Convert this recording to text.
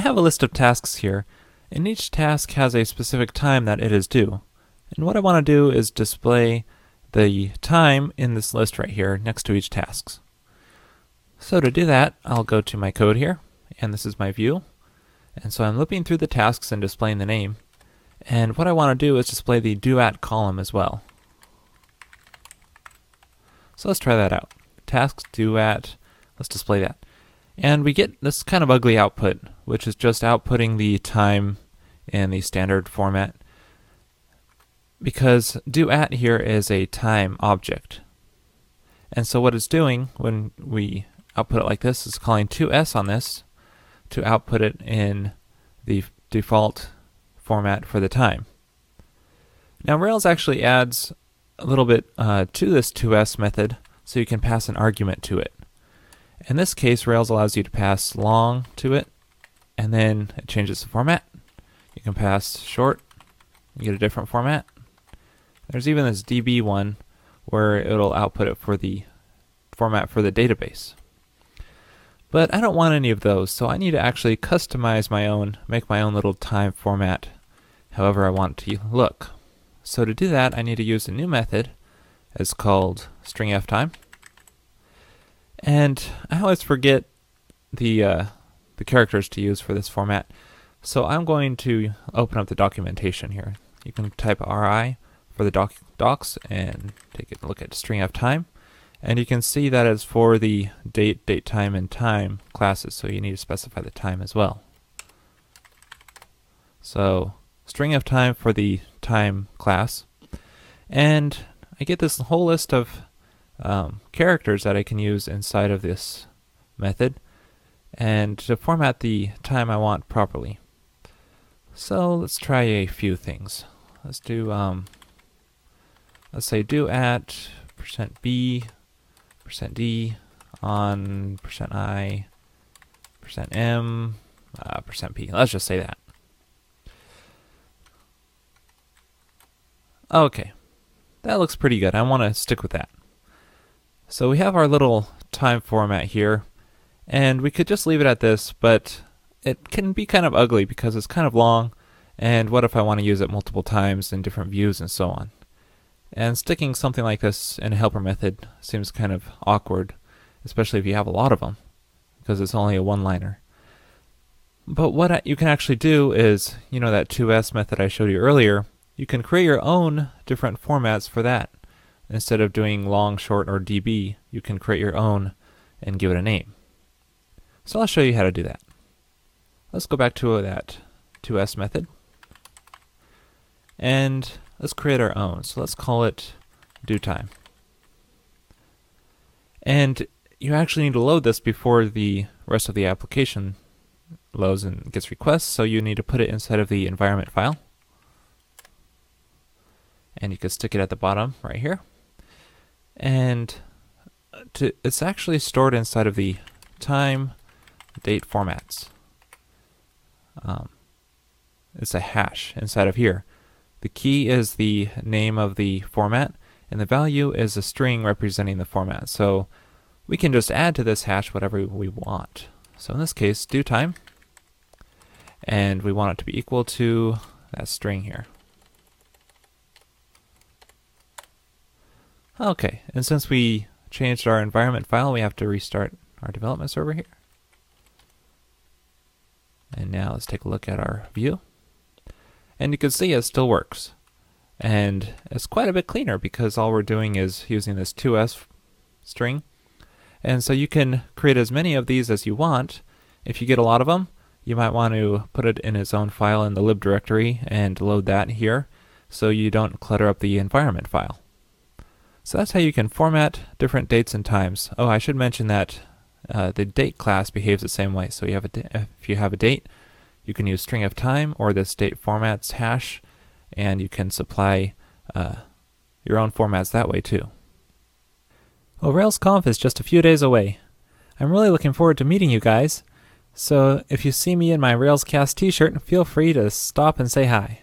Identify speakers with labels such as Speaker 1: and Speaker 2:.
Speaker 1: have a list of tasks here, and each task has a specific time that it is due. And what I want to do is display the time in this list right here next to each task. So to do that, I'll go to my code here, and this is my view. And so I'm looping through the tasks and displaying the name. And what I want to do is display the due at column as well. So let's try that out. Tasks due at, let's display that. And we get this kind of ugly output, which is just outputting the time in the standard format. Because due at here is a time object. And so what it's doing when we output it like this is calling to_s on this to output it in the default format for the time. Now Rails actually adds a little bit uh, to this to_s method so you can pass an argument to it. In this case, Rails allows you to pass long to it, and then it changes the format. You can pass short, you get a different format. There's even this DB one where it'll output it for the format for the database. But I don't want any of those, so I need to actually customize my own, make my own little time format however I want to look. So to do that, I need to use a new method. It's called strftime. And I always forget the uh, the characters to use for this format. So I'm going to open up the documentation here. You can type RI for the doc docs and take a look at strftime. And you can see that it's for the date, date time, and time classes, so you need to specify the time as well. So strftime for the time class. And I get this whole list of um, characters that I can use inside of this method and to format the time I want properly. So let's try a few things. Let's do, um, let's say due at percent %b percent %d on percent %i percent %m uh, percent %p. Let's just say that. Okay, that looks pretty good. I want to stick with that. So we have our little time format here, and we could just leave it at this, but it can be kind of ugly because it's kind of long, and what if I want to use it multiple times in different views and so on. And sticking something like this in a helper method seems kind of awkward, especially if you have a lot of them, because it's only a one-liner. But what you can actually do is, you know that to_s method I showed you earlier, you can create your own different formats for that. Instead of doing long, short, or db, you can create your own and give it a name. So I'll show you how to do that. Let's go back to that to_s method. And let's create our own. So let's call it due time. And you actually need to load this before the rest of the application loads and gets requests, so you need to put it inside of the environment file. And you can stick it at the bottom right here and to, it's actually stored inside of the time date formats. Um, it's a hash inside of here. The key is the name of the format, and the value is a string representing the format. So we can just add to this hash whatever we want. So in this case, due time, and we want it to be equal to that string here. Okay, and since we changed our environment file, we have to restart our development server here. And now let's take a look at our view. And you can see it still works. And it's quite a bit cleaner because all we're doing is using this to_s string. And so you can create as many of these as you want. If you get a lot of them, you might want to put it in its own file in the lib directory and load that here so you don't clutter up the environment file. So that's how you can format different dates and times. Oh, I should mention that uh, the date class behaves the same way. So you have a if you have a date, you can use strftime or this date formats hash, and you can supply uh, your own formats that way too. Well, RailsConf is just a few days away. I'm really looking forward to meeting you guys. So if you see me in my RailsCast t-shirt, feel free to stop and say hi.